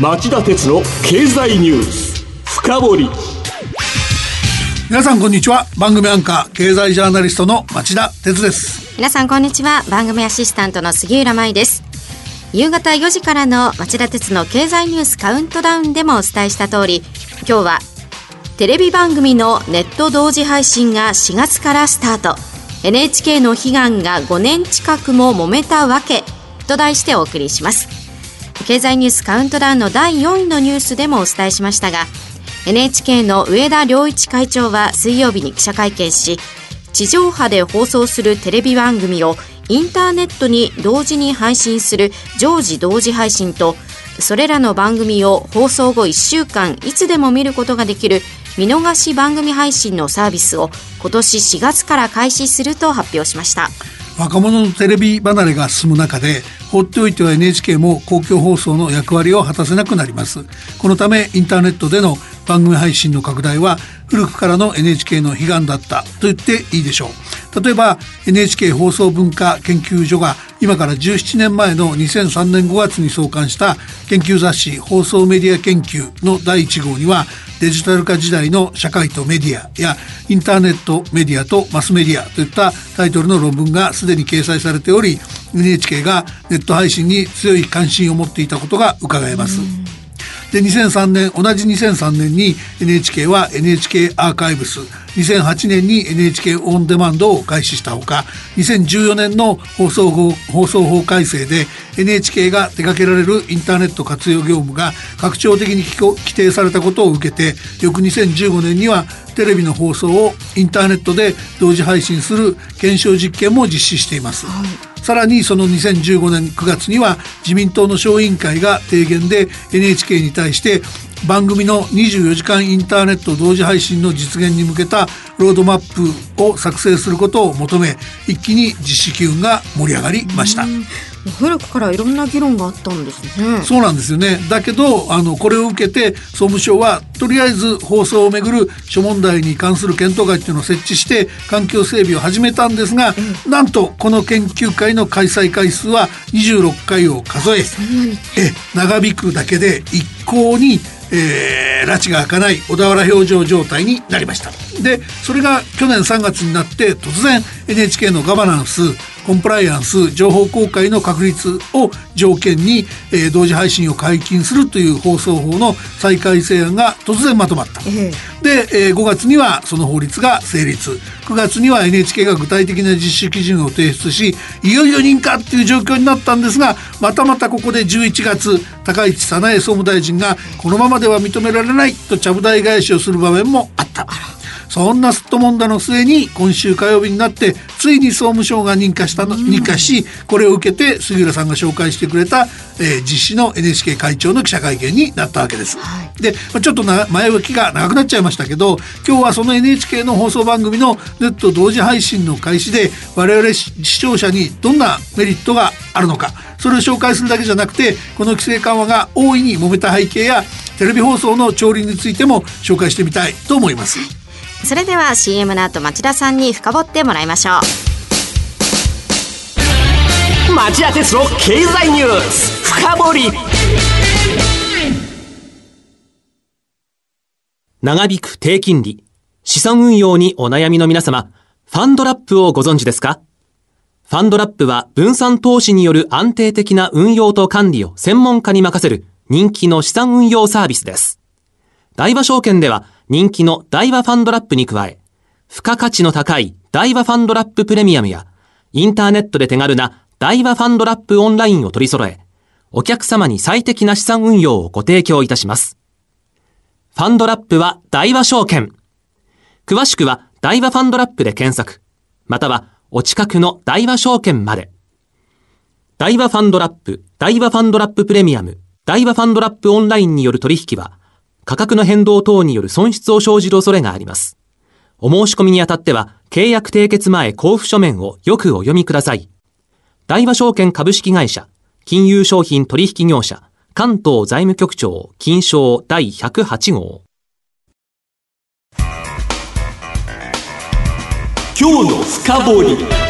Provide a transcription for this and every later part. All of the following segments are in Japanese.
町田鉄の経済ニュース深掘り。皆さんこんにちは。番組アンカー経済ジャーナリストの町田鉄です。皆さんこんにちは。番組アシスタントの杉浦舞です。夕方4時からの町田鉄の経済ニュースカウントダウンでもお伝えした通り今日はテレビ番組のネット同時配信が4月からスタート。NHK の悲願が5年近くも揉めたわけと題してお送りします経済ニュースカウントダウンの第4位のニュースでもお伝えしましたが NHK の上田良一会長は水曜日に記者会見し地上波で放送するテレビ番組をインターネットに同時に配信する常時同時配信とそれらの番組を放送後1週間いつでも見ることができる見逃し番組配信のサービスを今年4月から開始すると発表しました。若者のテレビ離れが進む中で放っておいては NHK も公共放送の役割を果たせなくなります。このためインターネットでの番組配信の拡大は古くからの NHK の悲願だったと言っていいでしょう。例えば NHK 放送文化研究所が今から17年前の2003年5月に創刊した研究雑誌放送メディア研究の第1号にはデジタル化時代の社会とメディアやインターネットメディアとマスメディアといったタイトルの論文がすでに掲載されており NHK がネット配信に強い関心を持っていたことが伺えます。で2003年同じ2003年に NHK は NHK アーカイブス2008年に NHK オンデマンドを開始したほか2014年の放送法放送法改正で NHK が手掛けられるインターネット活用業務が拡張的に規定されたことを受けて翌2015年にはテレビの放送をインターネットで同時配信する検証実験も実施しています。はいさらにその2015年9月には自民党の小委員会が提言で NHK に対して番組の24時間インターネット同時配信の実現に向けたロードマップを作成することを求め一気に実施機運が盛り上がりました。古くからいろんな議論があったんですね。そうなんですよね。だけど、あの、これを受けて、総務省は、とりあえず放送をめぐる諸問題に関する検討会っていうのを設置して、環境整備を始めたんですが、なんと、この研究会の開催回数は26回を数え、え、長引くだけで一向にえー、拉致が開かない小田原表情状態になりましたでそれが去年3月になって突然 NHK のガバナンスコンプライアンス情報公開の確立を条件に、えー、同時配信を解禁するという放送法の再改正案が突然まとまった、えー、で、えー、5月にはその法律が成立。9月には NHK が具体的な実施基準を提出しいよいよ認可っていう状況になったんですがまたまたここで11月高市早苗総務大臣がこのままでは認められないとちゃぶ台返しをする場面もあった。そんなすっともんだの末に今週火曜日になってついに総務省が認可したの、認可しこれを受けて杉浦さんが紹介してくれた、えー、実施の NHK 会長の記者会見になったわけです。はい、で、まあ、ちょっとな前置きが長くなっちゃいましたけど今日はその NHK の放送番組のネット同時配信の開始で我々視聴者にどんなメリットがあるのかそれを紹介するだけじゃなくてこの規制緩和が大いに揉めた背景やテレビ放送の調理についても紹介してみたいと思います。それでは CM の後町田さんに深掘ってもらいましょう。町田鉄の経済ニュース深掘長引く低金利資産運用にお悩みの皆様ファンドラップをご存知ですか？ファンドラップは分散投資による安定的な運用と管理を専門家に任せる人気の資産運用サービスです。大和証券では人気の大和ファンドラップに加え、付加価値の高い大和ファンドラッププレミアムや、インターネットで手軽な大和ファンドラップオンラインを取り揃え、お客様に最適な資産運用をご提供いたします。ファンドラップは大和証券。詳しくは大和ファンドラップで検索、またはお近くの大和証券まで。大和ファンドラップ、大和ファンドラッププレミアム、大和ファンドラップオンラインによる取引は、価格の変動等による損失を生じる恐れがあります。お申し込みにあたっては、契約締結前交付書面をよくお読みください。大和証券株式会社、金融商品取引業者、関東財務局長、金賞第108号。今日の深掘り。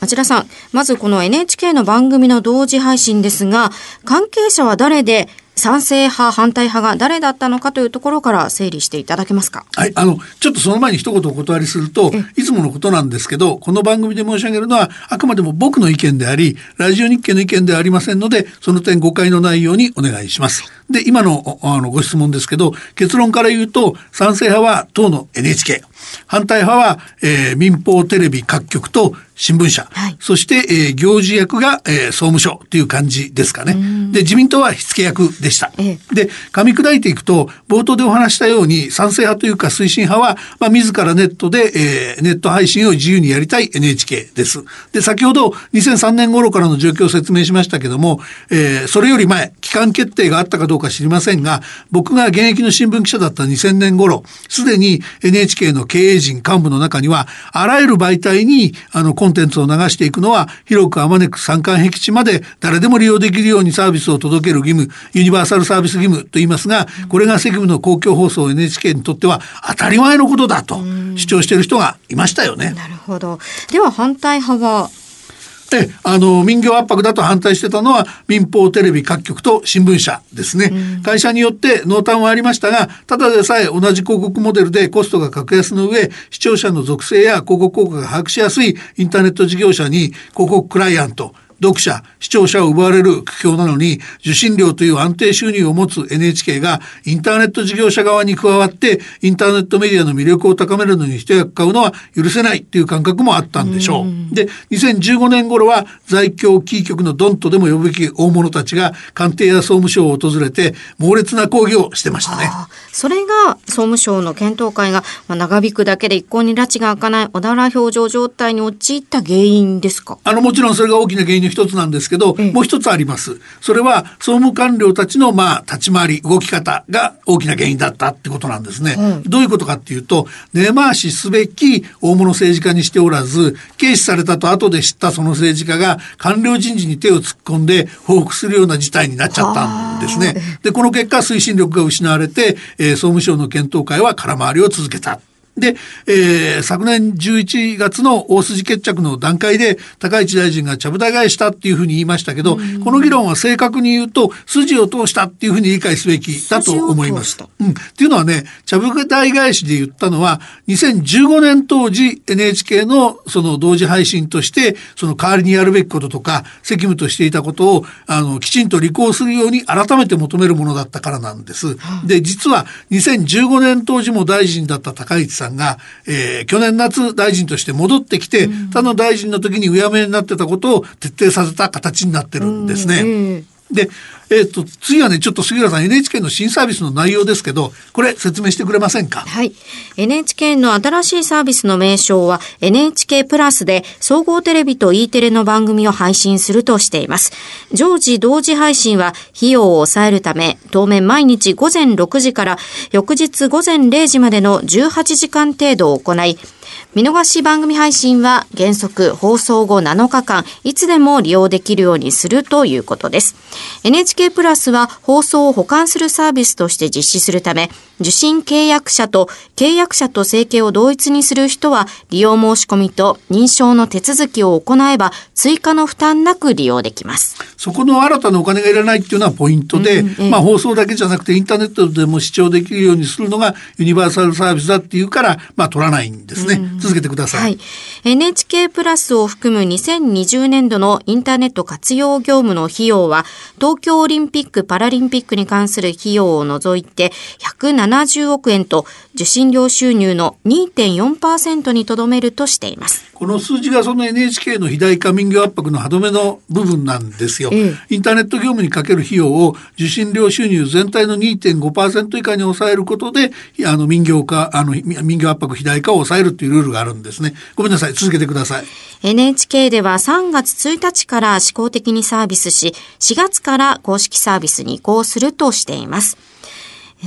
町田さん、まずこの NHK の番組の同時配信ですが、関係者は誰で、賛成派、反対派が誰だったのかというところから整理していただけますか？はい、あの、ちょっとその前に一言お断りすると、いつものことなんですけど、この番組で申し上げるのは、あくまでも僕の意見であり、ラジオ日経の意見ではありませんので、その点誤解のないようにお願いします。で、今のあのご質問ですけど、結論から言うと、賛成派は党の NHK、反対派は、えー、民放テレビ各局と新聞社、はい、そして、えー、行事役が、えー、総務省という感じですかね。で、自民党は火付け役でした。ええ、で、噛み砕いていくと、冒頭でお話したように、賛成派というか推進派は、まあ、自らネットで、えー、ネット配信を自由にやりたい NHK です。で、先ほど2003年頃からの状況を説明しましたけども、えー、それより前、期間決定があったかどうか知りませんが、僕が現役の新聞記者だった2000年頃、すでに NHK の経営陣幹部の中には、あらゆる媒体に、あの、コンンテンツを流していくのは、広くあまねく三冠僻地まで誰でも利用できるようにサービスを届ける義務、ユニバーサルサービス義務と言いますが、これが責務の公共放送 NHK にとっては当たり前のことだと主張している人がいましたよね。なるほど。では反対派はで、あの、民業圧迫だと反対してたのは民放テレビ各局と新聞社ですね。うん、会社によって濃淡はありましたが、ただでさえ同じ広告モデルでコストが格安の上、視聴者の属性や広告効果が把握しやすいインターネット事業者に広告クライアント、読者、視聴者を奪われる苦境なのに、受信料という安定収入を持つ NHK がインターネット事業者側に加わって、インターネットメディアの魅力を高めるのに一役買うのは許せないっていう感覚もあったんでしょう。で、2015年頃は在京キー局のドンとでも呼ぶべき大物たちが官邸や総務省を訪れて猛烈な抗議をしてましたね。それが総務省の検討会が、まあ、長引くだけで一向に拉致が開かない小田原表情状態に陥った原因ですか？あの、もちろんそれが大きな原因の一つなんですけど、もう一つあります。それは総務官僚たちのまあ立ち回り、動き方が大きな原因だったってことなんですね。うん、どういうことかっていうと、根回しすべき大物政治家にしておらず、軽視されたと後で知ったその政治家が官僚人事に手を突っ込んで報復するような事態になっちゃったんですね。で、この結果推進力が失われて、えー、総務省の検討会は空回りを続けた。で、えー、昨年11月の大筋決着の段階で高市大臣がちゃぶ台返したっていうふうに言いましたけど、この議論は正確に言うと筋を通したっていうふうに理解すべきだと思います。うん、っていうのはね、ちゃぶ台返しで言ったのは2015年当時 NHK のその同時配信としてその代わりにやるべきこととか責務としていたことをあのきちんと履行するように改めて求めるものだったからなんです。で、実は2015年当時も大臣だった高市さんが、えー、去年夏大臣として戻ってきて、他の大臣の時にうやめになってたことを徹底させた形になってるんですね。で、えっ、ー、と、次はね、ちょっと杉浦さん NHK の新サービスの内容ですけど、これ説明してくれませんか？はい。NHK の新しいサービスの名称は NHK プラスで総合テレビと E テレの番組を配信するとしています。常時同時配信は費用を抑えるため、当面毎日午前6時から翌日午前0時までの18時間程度を行い、見逃し番組配信は原則放送後7日間いつでも利用できるようにするということです。NHK プラスは放送を保管するサービスとして実施するため、受信契約者と契約者と生計を同一にする人は利用申し込みと認証の手続きを行えば追加の負担なく利用できます。そこの新たなお金がいらないっていうのはポイントで、うんええ、まあ放送だけじゃなくてインターネットでも視聴できるようにするのがユニバーサルサービスだっていうから、まあ取らないんですね。うん、続けてください。はい。NHK プラスを含む2020年度のインターネット活用業務の費用は東京オリンピック・パラリンピックに関する費用を除いて170億円と受信料収入の2.4%にとどめるとしています。この数字がその NHK の肥大化民業圧迫の歯止めの部分なんですよ。ええ、インターネット業務にかける費用を受信料収入全体の2.5%以下に抑えることで、あの民業化、あの民業圧迫肥大化を抑えるというルールがあるんですね。ごめんなさい、続けてください。NHK では3月1日から試行的にサービスし、4月から公式サービスに移行するとしています。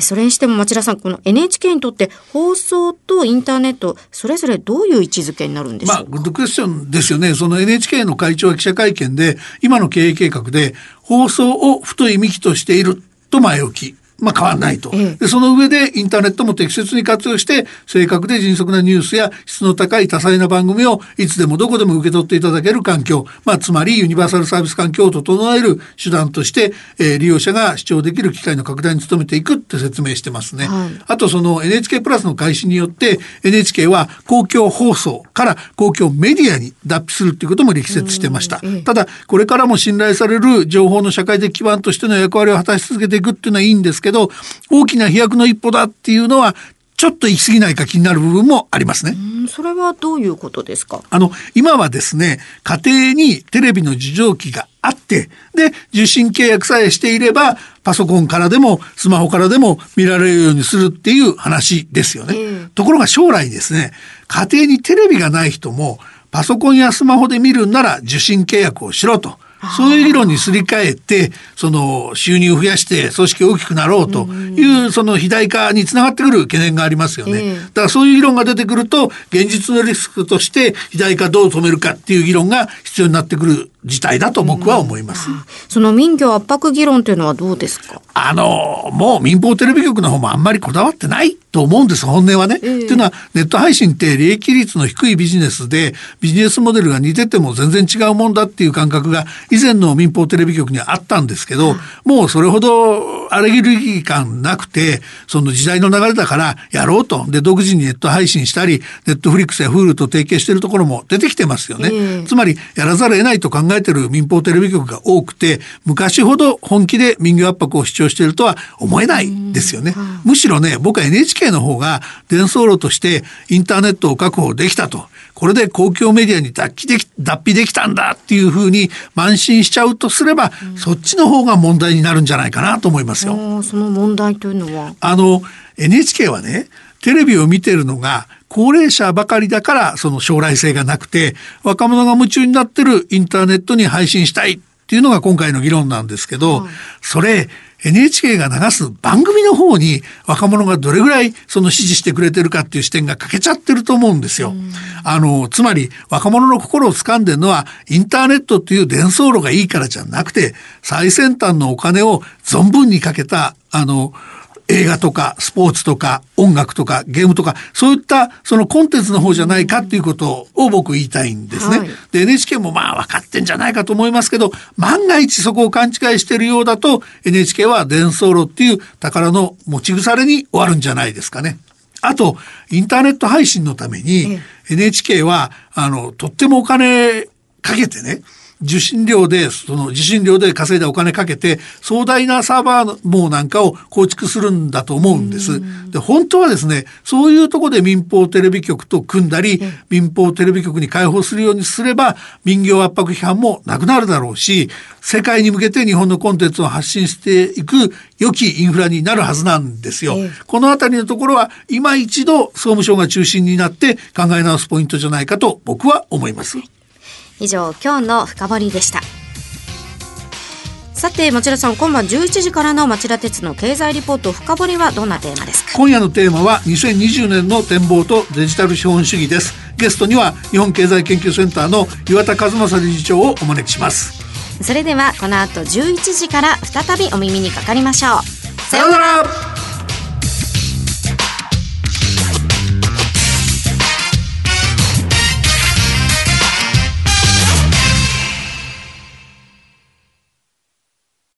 それにしても町田さん、この NHK にとって放送とインターネット、それぞれどういう位置づけになるんでしょうか？まあ、グッドクエスチョンですよね。その NHK の会長は記者会見で、今の経営計画で放送を太い幹としていると前置きまあ、変わんないと、ええでその上でインターネットも適切に活用して正確で迅速なニュースや質の高い多彩な番組をいつでもどこでも受け取っていただける環境、まあ、つまりユニバーサルサービス環境を整える手段として、えー利用者が視聴できる機会の拡大に努めていくって説明してますね。はいあとその NHK プラスの開始によって NHK は公共放送から公共メディアに脱皮するっていうことも力説してました。ただこれからも信頼される情報の社会的基盤としての役割を果たし続けていくっていうのはいいんですけど大きな飛躍の一歩だっていうのはちょっと行き過ぎないか気になる部分もありますね。うんそれはどういうことですか？あの、今はですね、家庭にテレビの受信機があって、で、受信契約さえしていれば、パソコンからでもスマホからでも見られるようにするっていう話ですよね。ええところが将来ですね、家庭にテレビがない人も、パソコンやスマホで見るんなら受信契約をしろと。そういう理論にすり替えて、その収入を増やして組織が大きくなろうという、その肥大化につながってくる懸念がありますよね。ええ。だからそういう議論が出てくると現実のリスクとして肥大化どう止めるかっていう議論が必要になってくる事態だと僕は思います。その民業圧迫議論というのはどうですか？あのもう民放テレビ局の方もあんまりこだわってないと思うんです。本音はね。っていうのはネット配信って利益率の低いビジネスでビジネスモデルが似てても全然違うもんだっていう感覚が以前の民放テレビ局にはあったんですけど、もうそれほどアレルギー感なくてその時代の流れだからやろうと。で独自にネット配信したりネットフリックスや Hulu と提携してるところも出てきてますよね。ええ。つまりやらざるを得ないと考えてる民放テレビ局が多くて昔ほど本気で民業圧迫を主張しているとは思えないですよね。むしろね僕は NHK の方が伝送路としてインターネットを確保できたと。これで公共メディアに脱皮でき脱皮できたんだっていうふうに慢心しちゃうとすれば、そっちの方が問題になるんじゃないかなと思いますよ。その問題というのは？あの NHK はねテレビを見てるのが高齢者ばかりだからその将来性がなくて若者が夢中になってるインターネットに配信したいっていうのが今回の議論なんですけど、それ NHK が流す番組の方に若者がどれぐらいその支持してくれてるかっていう視点が欠けちゃってると思うんですよ。あの、つまり若者の心を掴んでるのはインターネットっていう伝送路がいいからじゃなくて最先端のお金を存分にかけたあの映画とかスポーツとか音楽とかゲームとかそういったそのコンテンツの方じゃないかっていうことを僕言いたいんですね。はいで NHK もまあ分かってんじゃないかと思いますけど万が一そこを勘違いしているようだと NHK は伝送路っていう宝の持ち腐れに終わるんじゃないですかね。あとインターネット配信のために NHK はあのとってもお金かけてね受信料で、その受信料で稼いだお金かけて、壮大なサーバー網なんかを構築するんだと思うんです。で、本当はですね、そういうところで民放テレビ局と組んだり、民放テレビ局に開放するようにすれば、民業圧迫批判もなくなるだろうし、世界に向けて日本のコンテンツを発信していく良きインフラになるはずなんですよ。このあたりのところは、今一度総務省が中心になって考え直すポイントじゃないかと僕は思います。以上今日の深掘りでした。さて町田さん今晩11時からの町田鉄の経済リポート深掘りはどんなテーマですか？今夜のテーマは2020年の展望とデジタル資本主義です。ゲストには日本経済研究センターの岩田和正理事長をお招きします。それではこの後11時から再びお耳にかかりましょう。さようなら